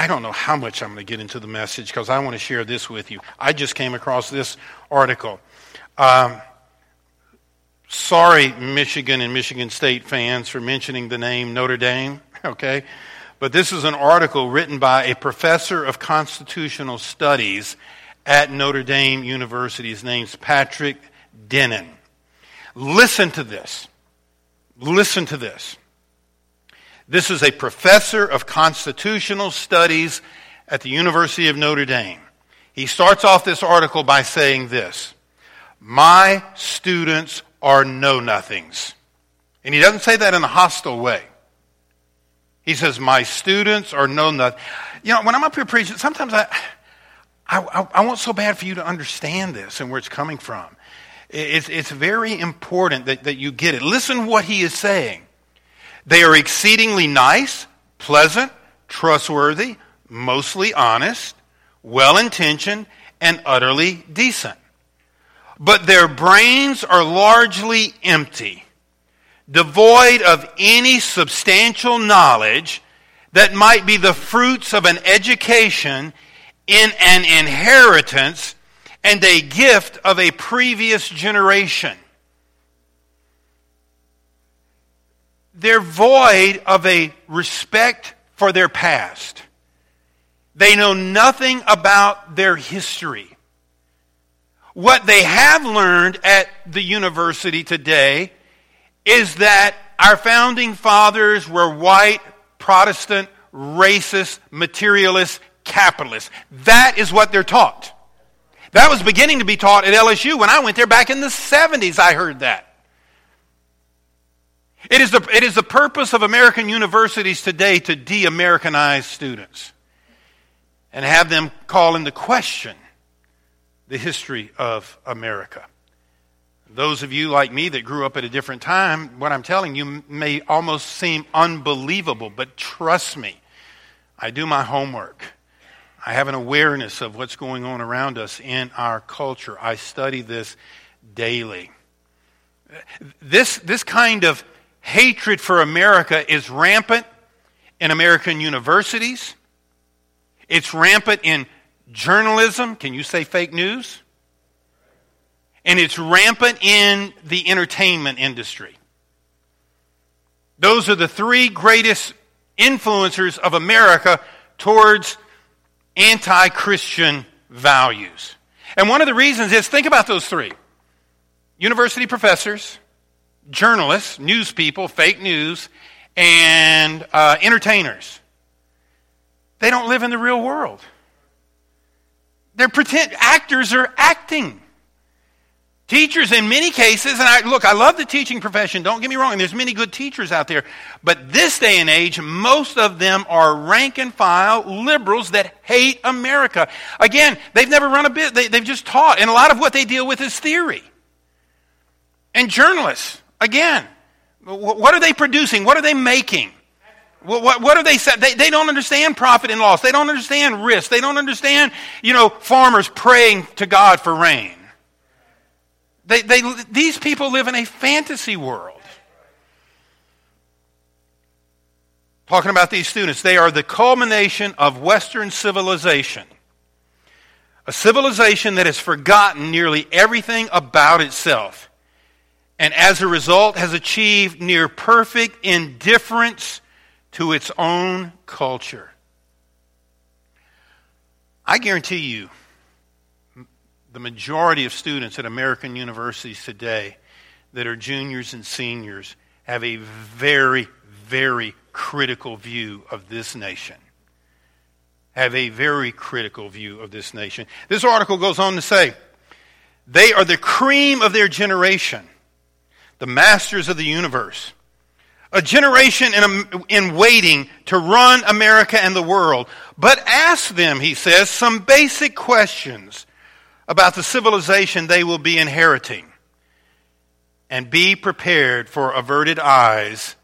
I don't know how much I'm going to get into the message because I want to share this with you. I just came across this article. Um, sorry, Michigan and Michigan State fans, for mentioning the name Notre Dame, okay? But this is an article written by a professor of constitutional studies at Notre Dame University. His name's Patrick Deneen. Listen to this. Listen to this. This is a professor of constitutional studies at the University of Notre Dame. He starts off this article by saying this My students are know nothings. And he doesn't say that in a hostile way. He says, My students are know nothing. You know, when I'm up here preaching, sometimes I, I, I, want so bad for you to understand this and where it's coming from. It's, it's very important that, that you get it. Listen what he is saying. They are exceedingly nice, pleasant, trustworthy, mostly honest, well intentioned, and utterly decent. But their brains are largely empty, devoid of any substantial knowledge that might be the fruits of an education in an inheritance and a gift of a previous generation. They're void of a respect for their past. They know nothing about their history. What they have learned at the university today is that our founding fathers were white, Protestant, racist, materialist, capitalists. That is what they're taught. That was beginning to be taught at LSU when I went there back in the 70s. I heard that. It is the, it is the purpose of American universities today to de Americanize students and have them call into question the history of America. Those of you like me that grew up at a different time, what I'm telling you may almost seem unbelievable, but trust me, I do my homework. I have an awareness of what's going on around us in our culture. I study this daily. This, this kind of hatred for America is rampant in American universities. It's rampant in journalism. Can you say fake news? And it's rampant in the entertainment industry. Those are the three greatest influencers of America towards anti Christian values. And one of the reasons is think about those three university professors, journalists, news people, fake news, and uh, entertainers. They don't live in the real world. They're pretend actors are acting. Teachers, in many cases, and I look, I love the teaching profession. Don't get me wrong. There's many good teachers out there, but this day and age, most of them are rank and file liberals that hate America. Again, they've never run a bit. They, they've just taught, and a lot of what they deal with is theory. And journalists, again, what are they producing? What are they making? What, what, what are they saying? They, they don't understand profit and loss. They don't understand risk. They don't understand, you know, farmers praying to God for rain. They, they, these people live in a fantasy world. Talking about these students, they are the culmination of Western civilization. A civilization that has forgotten nearly everything about itself, and as a result has achieved near perfect indifference to its own culture. I guarantee you, the majority of students at American universities today that are juniors and seniors have a very, very critical view of this nation. Have a very critical view of this nation. This article goes on to say they are the cream of their generation, the masters of the universe, a generation in, in waiting to run America and the world. But ask them, he says, some basic questions about the civilization they will be inheriting. And be prepared for averted eyes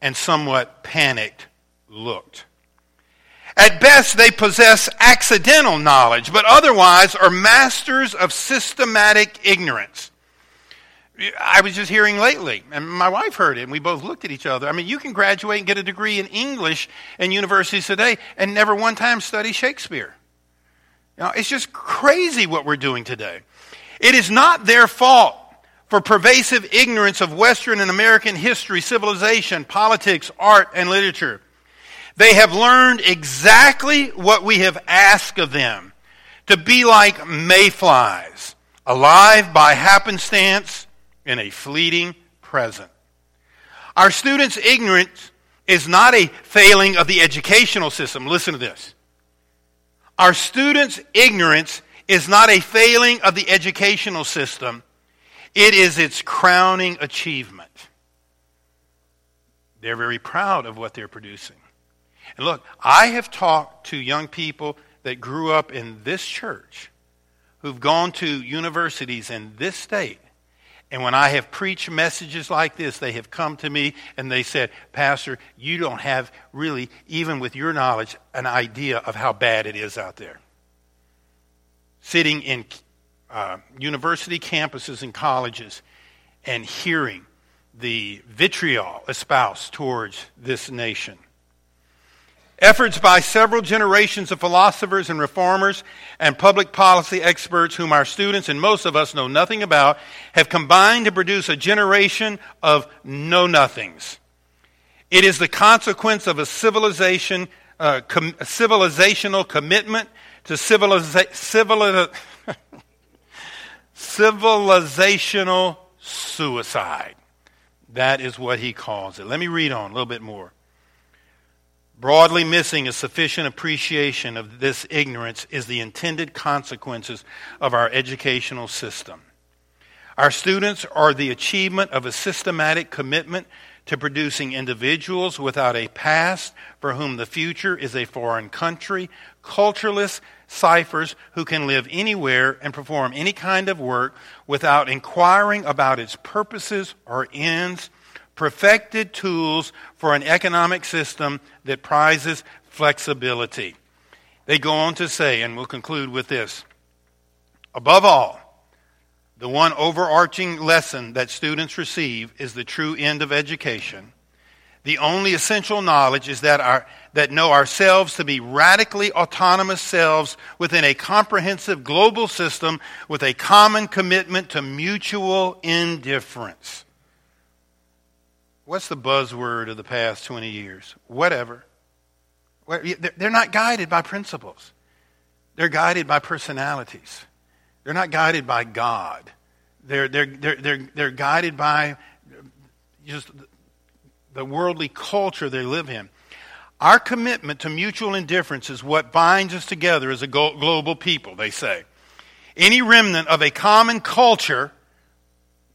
and somewhat panicked looked. At best, they possess accidental knowledge, but otherwise are masters of systematic ignorance. I was just hearing lately, and my wife heard it, and we both looked at each other. I mean, you can graduate and get a degree in English in universities today and never one time study Shakespeare. You know, it's just crazy what we're doing today. It is not their fault for pervasive ignorance of Western and American history, civilization, politics, art, and literature. They have learned exactly what we have asked of them to be like mayflies, alive by happenstance in a fleeting present. Our students' ignorance is not a failing of the educational system. Listen to this. Our students' ignorance is not a failing of the educational system, it is its crowning achievement. They're very proud of what they're producing. And look, I have talked to young people that grew up in this church who've gone to universities in this state. And when I have preached messages like this, they have come to me and they said, Pastor, you don't have really, even with your knowledge, an idea of how bad it is out there. Sitting in uh, university campuses and colleges and hearing the vitriol espoused towards this nation. Efforts by several generations of philosophers and reformers and public policy experts, whom our students and most of us know nothing about, have combined to produce a generation of know nothings. It is the consequence of a civilization, uh, com- a civilizational commitment to civiliza- civili- civilizational suicide. That is what he calls it. Let me read on a little bit more. Broadly missing a sufficient appreciation of this ignorance is the intended consequences of our educational system. Our students are the achievement of a systematic commitment to producing individuals without a past for whom the future is a foreign country, cultureless ciphers who can live anywhere and perform any kind of work without inquiring about its purposes or ends perfected tools for an economic system that prizes flexibility. They go on to say, and we'll conclude with this above all, the one overarching lesson that students receive is the true end of education. The only essential knowledge is that, our, that know ourselves to be radically autonomous selves within a comprehensive global system with a common commitment to mutual indifference. What's the buzzword of the past 20 years? Whatever. They're not guided by principles. They're guided by personalities. They're not guided by God. They're, they're, they're, they're, they're guided by just the worldly culture they live in. Our commitment to mutual indifference is what binds us together as a global people, they say. Any remnant of a common culture,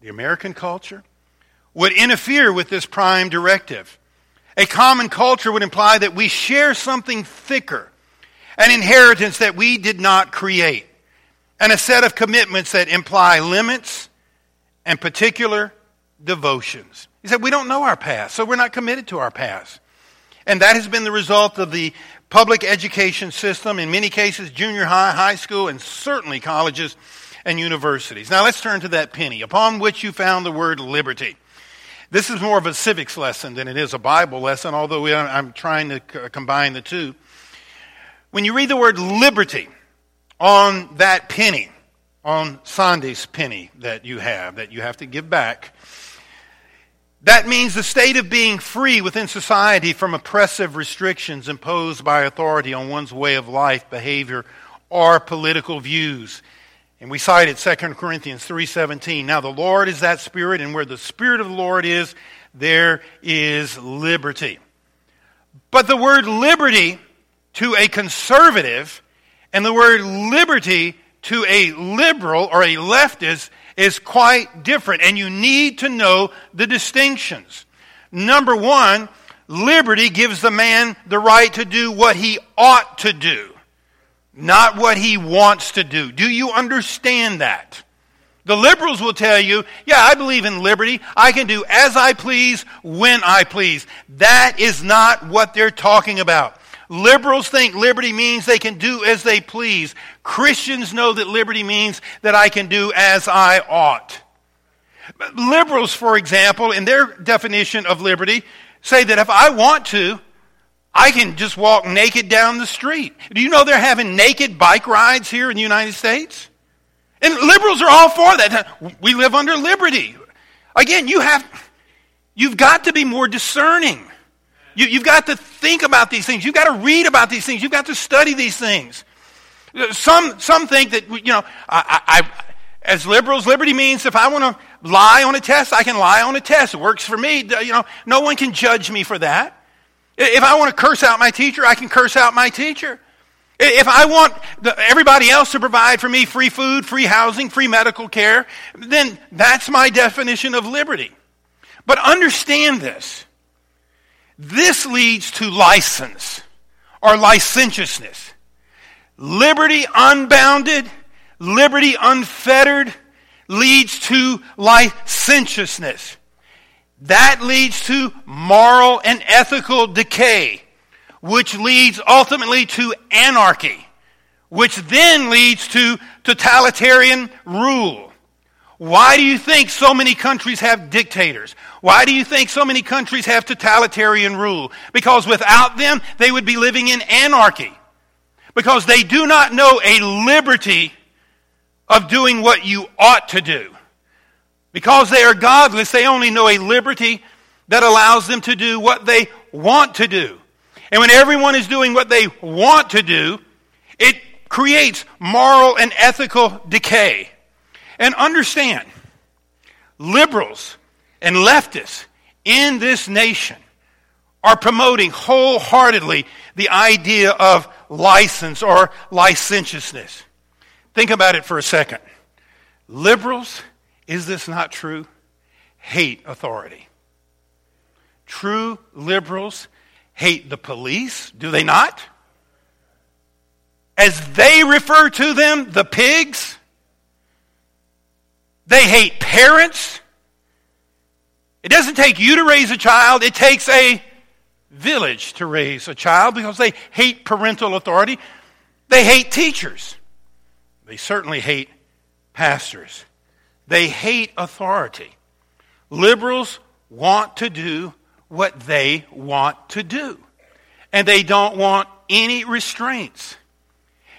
the American culture, would interfere with this prime directive. A common culture would imply that we share something thicker, an inheritance that we did not create, and a set of commitments that imply limits and particular devotions. He said, We don't know our past, so we're not committed to our past. And that has been the result of the public education system, in many cases, junior high, high school, and certainly colleges and universities. Now let's turn to that penny upon which you found the word liberty. This is more of a civics lesson than it is a Bible lesson, although I'm trying to combine the two. When you read the word liberty on that penny, on Sunday's penny that you have, that you have to give back, that means the state of being free within society from oppressive restrictions imposed by authority on one's way of life, behavior, or political views. And we cited 2 Corinthians 3:17. Now the Lord is that spirit and where the spirit of the Lord is there is liberty. But the word liberty to a conservative and the word liberty to a liberal or a leftist is quite different and you need to know the distinctions. Number one, liberty gives the man the right to do what he ought to do, not what he wants to do. Do you understand that? The liberals will tell you, yeah, I believe in liberty. I can do as I please, when I please. That is not what they're talking about. Liberals think liberty means they can do as they please. Christians know that liberty means that I can do as I ought. Liberals, for example, in their definition of liberty, say that if I want to, I can just walk naked down the street. Do you know they're having naked bike rides here in the United States? And liberals are all for that. We live under liberty. Again, you have, you've got to be more discerning. You, have got to think about these things. You've got to read about these things. You've got to study these things. Some, some think that, you know, I, I, as liberals, liberty means if I want to lie on a test, I can lie on a test. It works for me. You know, no one can judge me for that. If I want to curse out my teacher, I can curse out my teacher. If I want everybody else to provide for me free food, free housing, free medical care, then that's my definition of liberty. But understand this. This leads to license or licentiousness. Liberty unbounded, liberty unfettered leads to licentiousness. That leads to moral and ethical decay which leads ultimately to anarchy, which then leads to totalitarian rule. Why do you think so many countries have dictators? Why do you think so many countries have totalitarian rule? Because without them, they would be living in anarchy. Because they do not know a liberty of doing what you ought to do. Because they are godless, they only know a liberty that allows them to do what they want to do. And when everyone is doing what they want to do, it creates moral and ethical decay. And understand, liberals and leftists in this nation are promoting wholeheartedly the idea of license or licentiousness. Think about it for a second. Liberals, is this not true? Hate authority. True liberals hate the police, do they not? As they refer to them, the pigs. They hate parents. It doesn't take you to raise a child, it takes a village to raise a child because they hate parental authority. They hate teachers. They certainly hate pastors. They hate authority. Liberals want to do what they want to do. And they don't want any restraints.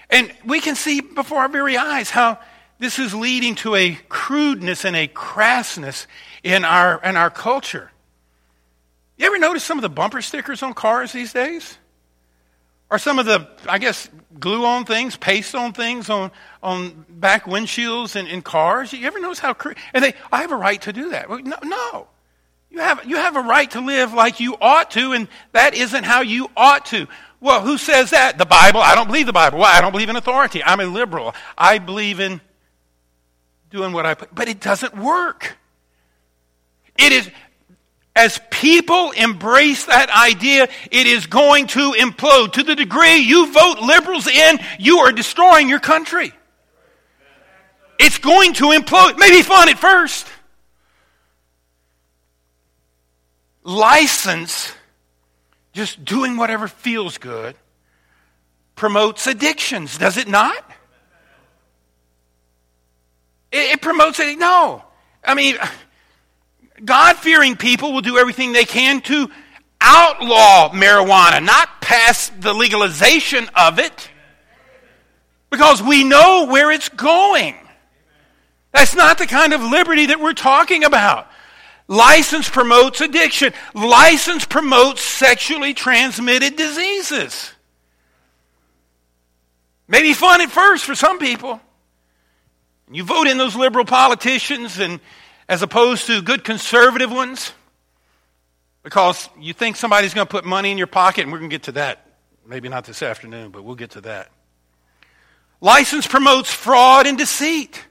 And we can see before our very eyes how this is leading to a crudeness and a crassness in our, in our culture. You ever notice some of the bumper stickers on cars these days? Or some of the, I guess, glue on things, paste on things on, on back windshields and in cars? You ever notice how, and they, I have a right to do that. No, no. You have, you have a right to live like you ought to, and that isn't how you ought to. Well, who says that? The Bible? I don't believe the Bible. Well, I don't believe in authority. I'm a liberal. I believe in doing what I. But it doesn't work. It is, as people embrace that idea, it is going to implode. To the degree you vote liberals in, you are destroying your country. It's going to implode. Maybe fun at first. license, just doing whatever feels good, promotes addictions, does it not? It, it promotes it. No. I mean, God fearing people will do everything they can to outlaw marijuana, not pass the legalization of it, because we know where it's going. That's not the kind of liberty that we're talking about. License promotes addiction. License promotes sexually transmitted diseases. Maybe fun at first for some people. You vote in those liberal politicians and as opposed to good conservative ones because you think somebody's going to put money in your pocket, and we're going to get to that. Maybe not this afternoon, but we'll get to that. License promotes fraud and deceit.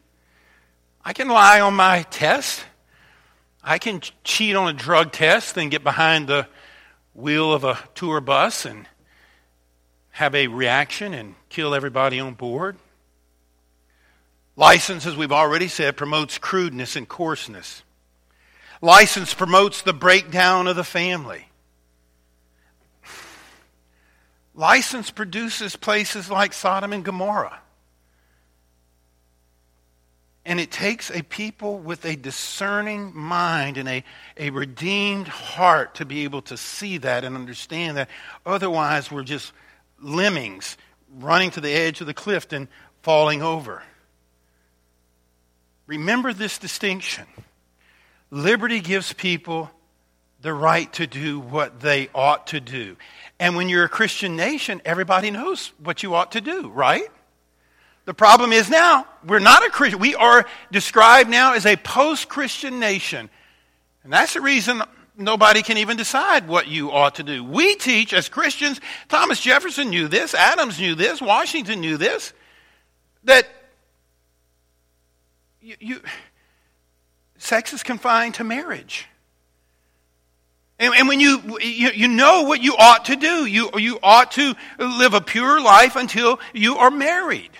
I can lie on my test. I can cheat on a drug test, then get behind the wheel of a tour bus and have a reaction and kill everybody on board. License, as we've already said, promotes crudeness and coarseness. License promotes the breakdown of the family. License produces places like Sodom and Gomorrah. And it takes a people with a discerning mind and a, a redeemed heart to be able to see that and understand that. Otherwise, we're just lemmings running to the edge of the cliff and falling over. Remember this distinction. Liberty gives people the right to do what they ought to do. And when you're a Christian nation, everybody knows what you ought to do, right? The problem is now, we're not a Christian. We are described now as a post Christian nation. And that's the reason nobody can even decide what you ought to do. We teach as Christians, Thomas Jefferson knew this, Adams knew this, Washington knew this, that you, you sex is confined to marriage. And, and when you, you, you know what you ought to do, you, you ought to live a pure life until you are married.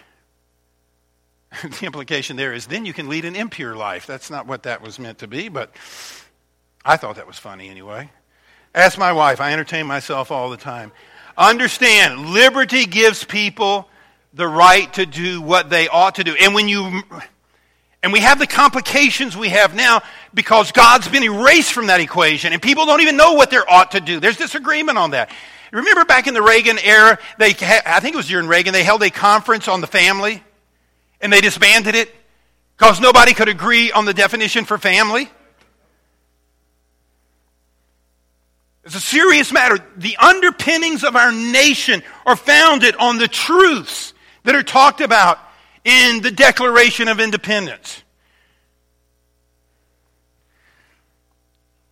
the implication there is then you can lead an impure life. That's not what that was meant to be, but I thought that was funny anyway. Ask my wife. I entertain myself all the time. Understand, liberty gives people the right to do what they ought to do. And when you and we have the complications we have now because God's been erased from that equation and people don't even know what they ought to do. There's disagreement on that. Remember back in the Reagan era, they I think it was during Reagan, they held a conference on the family and they disbanded it because nobody could agree on the definition for family. It's a serious matter. The underpinnings of our nation are founded on the truths that are talked about in the Declaration of Independence.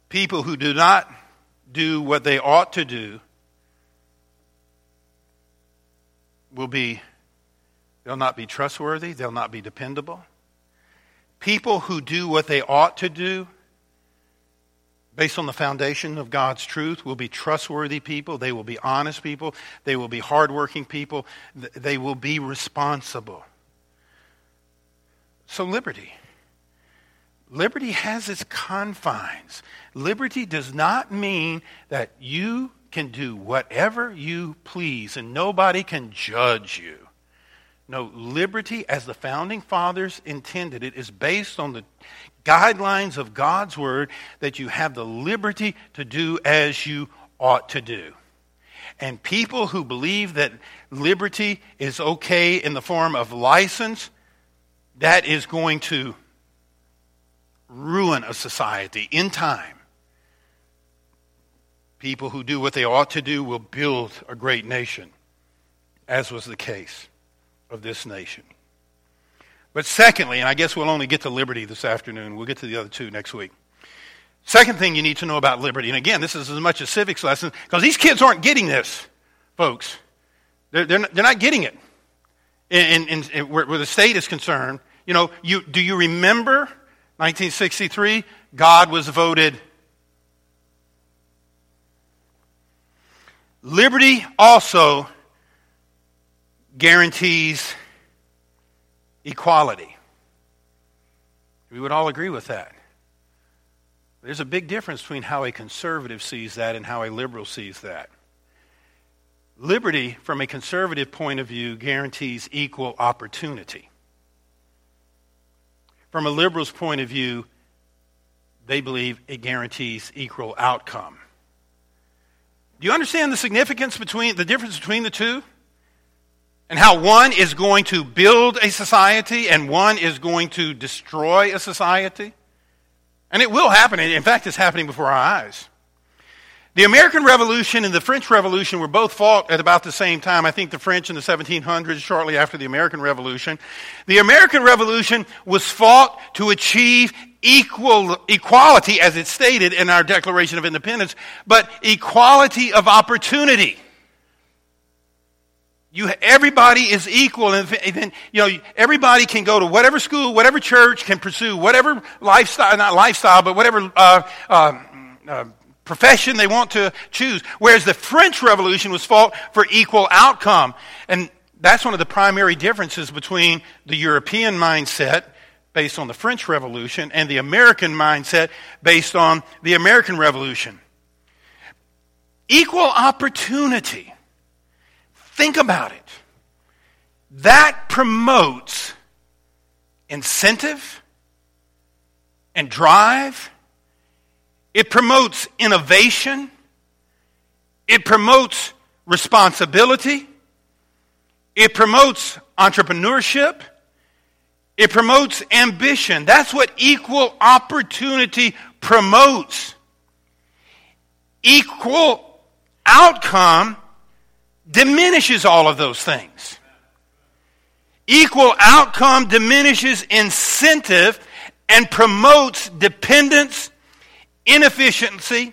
People who do not do what they ought to do will be They'll not be trustworthy. They'll not be dependable. People who do what they ought to do based on the foundation of God's truth will be trustworthy people. They will be honest people. They will be hardworking people. They will be responsible. So, liberty. Liberty has its confines. Liberty does not mean that you can do whatever you please and nobody can judge you. No, liberty, as the founding fathers intended it, is based on the guidelines of God's word that you have the liberty to do as you ought to do. And people who believe that liberty is okay in the form of license, that is going to ruin a society in time. People who do what they ought to do will build a great nation, as was the case of this nation. But secondly, and I guess we'll only get to liberty this afternoon, we'll get to the other two next week. Second thing you need to know about liberty, and again, this is as much a civics lesson, because these kids aren't getting this, folks. They're, they're, not, they're not getting it. In, in, in, where, where the state is concerned, you know, you, do you remember 1963? God was voted. Liberty also guarantees equality. We would all agree with that. There's a big difference between how a conservative sees that and how a liberal sees that. Liberty, from a conservative point of view, guarantees equal opportunity. From a liberal's point of view, they believe it guarantees equal outcome. Do you understand the significance between the difference between the two? and how one is going to build a society and one is going to destroy a society. And it will happen. In fact, it's happening before our eyes. The American Revolution and the French Revolution were both fought at about the same time. I think the French in the 1700s, shortly after the American Revolution. The American Revolution was fought to achieve equal, equality, as it's stated in our Declaration of Independence, but equality of opportunity. You, everybody is equal, and then you know everybody can go to whatever school, whatever church, can pursue whatever lifestyle, not lifestyle, but whatever uh, uh, uh, profession they want to choose. Whereas the French Revolution was fought for equal outcome, and that's one of the primary differences between the European mindset based on the French Revolution and the American mindset based on the American Revolution. Equal opportunity Think about it. That promotes incentive and drive. It promotes innovation. It promotes responsibility. It promotes entrepreneurship. It promotes ambition. That's what equal opportunity promotes. Equal outcome diminishes all of those things. Equal outcome diminishes incentive and promotes dependence, inefficiency,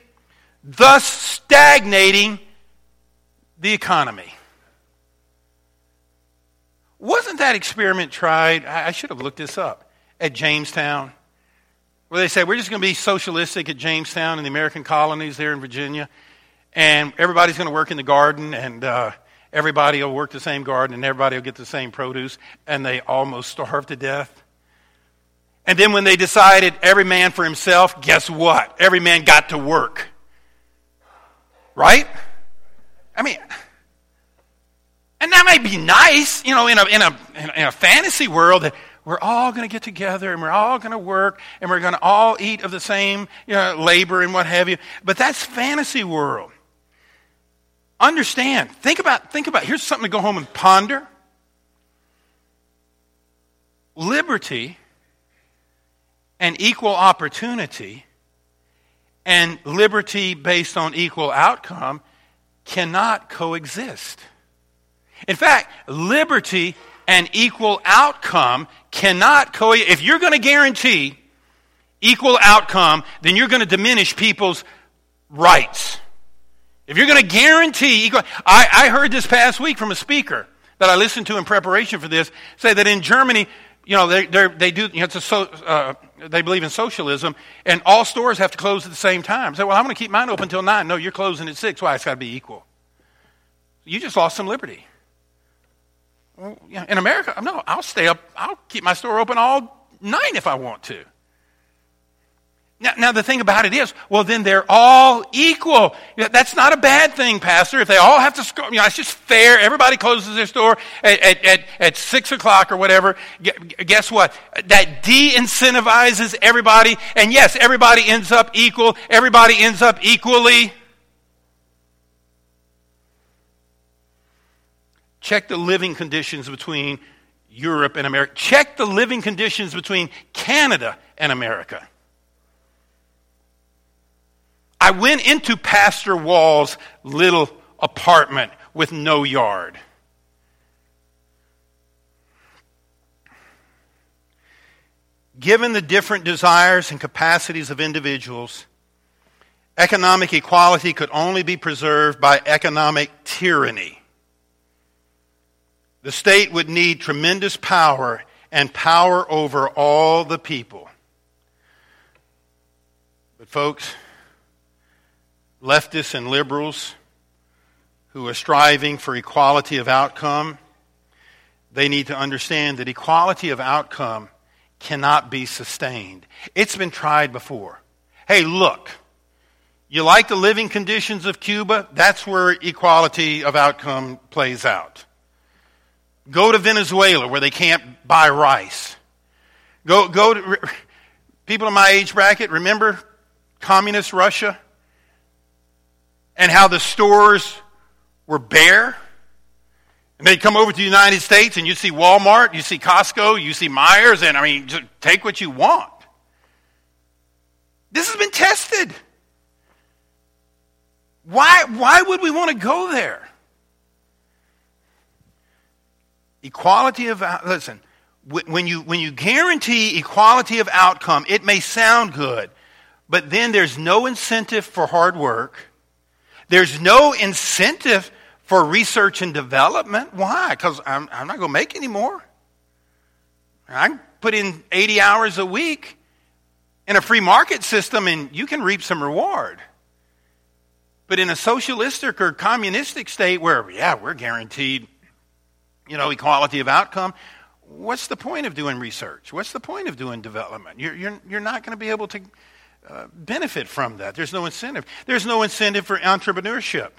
thus stagnating the economy. Wasn't that experiment tried? I should have looked this up at Jamestown, where they said we're just going to be socialistic at Jamestown and the American colonies there in Virginia and everybody's going to work in the garden, and uh, everybody will work the same garden, and everybody will get the same produce, and they almost starve to death. And then when they decided every man for himself, guess what? Every man got to work. Right? I mean, and that might be nice, you know, in a, in a, in a fantasy world that we're all going to get together and we're all going to work and we're going to all eat of the same you know, labor and what have you. But that's fantasy world. Understand. Think about, think about, here's something to go home and ponder. Liberty and equal opportunity and liberty based on equal outcome cannot coexist. In fact, liberty and equal outcome cannot coexist. If you're going to guarantee equal outcome, then you're going to diminish people's rights. If you're going to guarantee equal, I, I heard this past week from a speaker that I listened to in preparation for this say that in Germany, you know, they, they do, you know, it's a so, uh, they believe in socialism, and all stores have to close at the same time. Say, well, I'm going to keep mine open until 9. No, you're closing at 6. Why? It's got to be equal. You just lost some liberty. Well, in America, no, I'll stay up, I'll keep my store open all night if I want to. Now, now, the thing about it is, well, then they're all equal. That's not a bad thing, Pastor. If they all have to, you know, it's just fair. Everybody closes their store at, at, at, at 6 o'clock or whatever. Guess what? That de incentivizes everybody. And yes, everybody ends up equal. Everybody ends up equally. Check the living conditions between Europe and America. Check the living conditions between Canada and America. I went into Pastor Wall's little apartment with no yard. Given the different desires and capacities of individuals, economic equality could only be preserved by economic tyranny. The state would need tremendous power and power over all the people. But, folks, leftists and liberals who are striving for equality of outcome, they need to understand that equality of outcome cannot be sustained. It's been tried before. Hey, look, you like the living conditions of Cuba? That's where equality of outcome plays out. Go to Venezuela where they can't buy rice. Go, go to people in my age bracket, remember communist Russia? And how the stores were bare. And they'd come over to the United States and you see Walmart, you see Costco, you see Meijer, and I mean, just take what you want. This has been tested. Why, why would we want to go there? Equality of, uh, listen, when you, when you guarantee equality of outcome, it may sound good, but then there's no incentive for hard work there's no incentive for research and development. Why? Because I'm, I'm not going to make any more. I put in 80 hours a week in a free market system and you can reap some reward. But in a socialistic or communistic state where, yeah, we're guaranteed, you know, equality of outcome, what's the point of doing research? What's the point of doing development? You're, you're, you're not going to be able to benefit from that. There's no incentive. There's no incentive for entrepreneurship.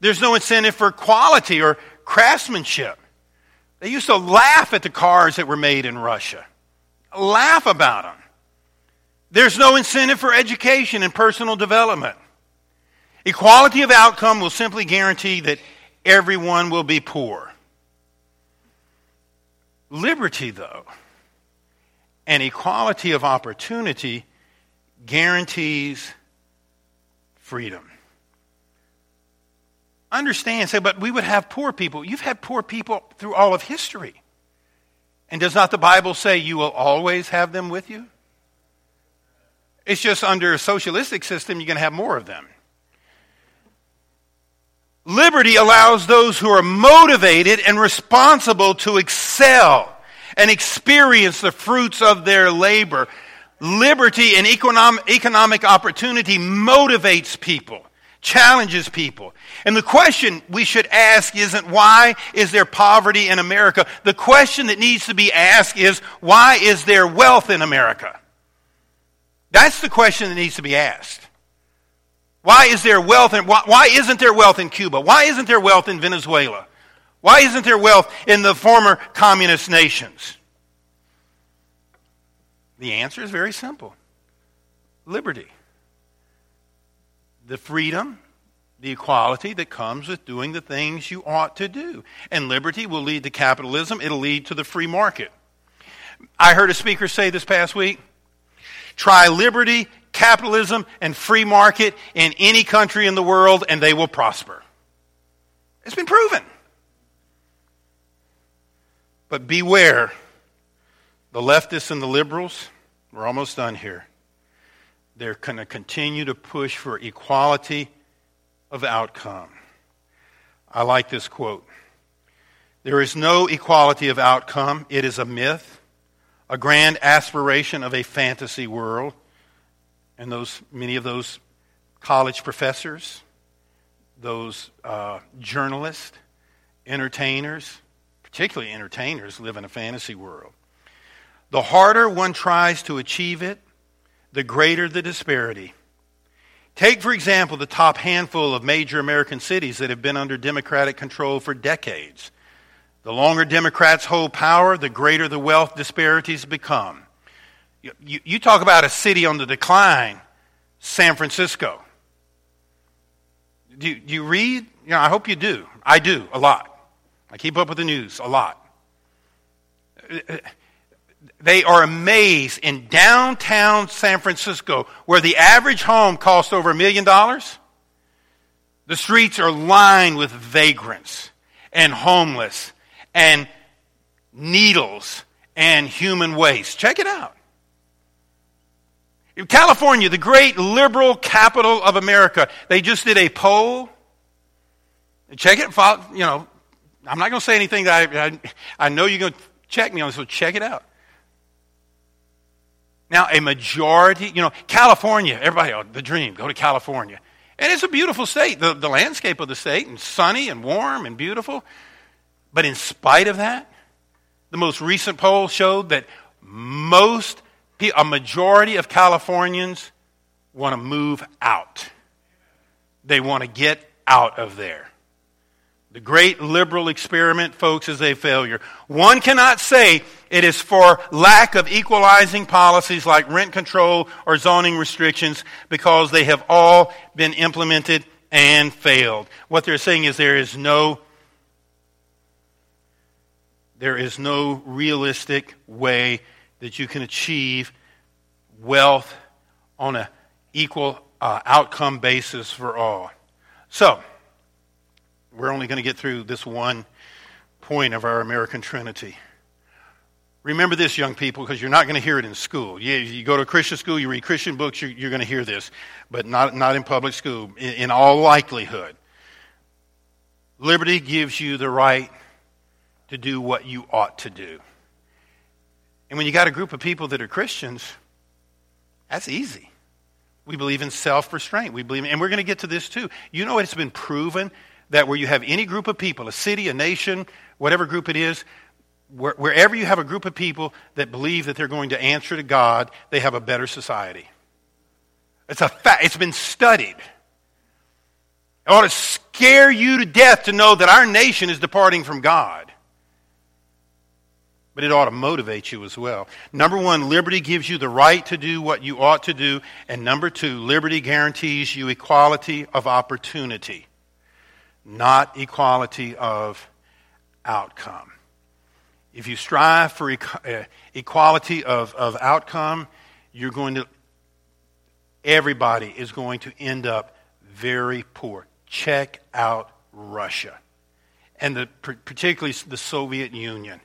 There's no incentive for quality or craftsmanship. They used to laugh at the cars that were made in Russia, laugh about them. There's no incentive for education and personal development. Equality of outcome will simply guarantee that everyone will be poor. Liberty, though, and equality of opportunity guarantees freedom. Understand, say, but we would have poor people. You've had poor people through all of history. And does not the Bible say you will always have them with you? It's just under a socialistic system, you're going to have more of them. Liberty allows those who are motivated and responsible to excel and experience the fruits of their labor. Liberty and economic, opportunity motivates people, challenges people. And the question we should ask isn't why is there poverty in America? The question that needs to be asked is why is there wealth in America? That's the question that needs to be asked. Why is there wealth in, why, why isn't there wealth in Cuba? Why isn't there wealth in Venezuela? Why isn't there wealth in the former communist nations? The answer is very simple liberty. The freedom, the equality that comes with doing the things you ought to do. And liberty will lead to capitalism, it'll lead to the free market. I heard a speaker say this past week try liberty, capitalism, and free market in any country in the world, and they will prosper. It's been proven. But beware the leftists and the liberals, we're almost done here. They're going to continue to push for equality of outcome. I like this quote. There is no equality of outcome. It is a myth, a grand aspiration of a fantasy world and those many of those college professors, those uh, journalists, entertainers, particularly entertainers, live in a fantasy world. The harder one tries to achieve it, the greater the disparity. Take, for example, the top handful of major American cities that have been under Democratic control for decades. The longer Democrats hold power, the greater the wealth disparities become. You, you talk about a city on the decline, San Francisco. Do you, do you read? You know, I hope you do. I do, a lot. I keep up with the news a lot. Uh, uh, They are amazed in downtown San Francisco, where the average home costs over a million dollars. The streets are lined with vagrants and homeless and needles and human waste. Check it out. In California, the great liberal capital of America, they just did a poll. Check it, you know, I'm not going to say anything that I, I, I know you're going to check me on, so check it out. Now, a majority, you know, California, everybody, oh, the dream, go to California. And it's a beautiful state, the, the landscape of the state, and sunny and warm and beautiful. But in spite of that, the most recent poll showed that most a majority of Californians want to move out. They want to get out of there. The great liberal experiment, folks, is a failure. One cannot say it is for lack of equalizing policies like rent control or zoning restrictions because they have all been implemented and failed. What they're saying is there is no there is no realistic way that you can achieve wealth on an equal uh, outcome basis for all. So, we're only going to get through this one point of our American Trinity. Remember this, young people, because you're not going to hear it in school. You, you, go to Christian school, you read Christian books, you're, you're going to hear this, but not, not in public school, in, in all likelihood. Liberty gives you the right to do what you ought to do. And when you got a group of people that are Christians, that's easy. We believe in self restraint. We believe, in, and we're going to get to this too. You know, it's been proven that where you have any group of people, a city, a nation, whatever group it is, where, wherever you have a group of people that believe that they're going to answer to God, they have a better society. It's a fact. It's been studied. It ought to scare you to death to know that our nation is departing from God. But it ought to motivate you as well. Number one, liberty gives you the right to do what you ought to do. And number two, liberty guarantees you equality of opportunity, not equality of outcome. If you strive for uh, equality of, of outcome, you're going to, everybody is going to end up very poor. Check out Russia and the, particularly the Soviet Union.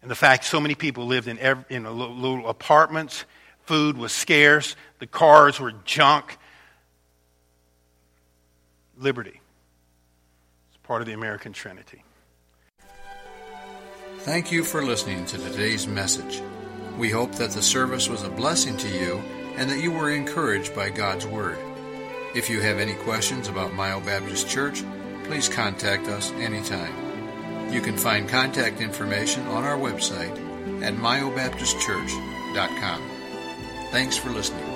And the fact so many people lived in, every, in little, apartments, food was scarce, the cars were junk. Liberty part of the American Trinity. Thank you for listening to today's message. We hope that the service was a blessing to you and that you were encouraged by God's Word. If you have any questions about Myo Baptist Church, please contact us anytime. You can find contact information on our website at myobaptistchurch.com. Thanks for listening.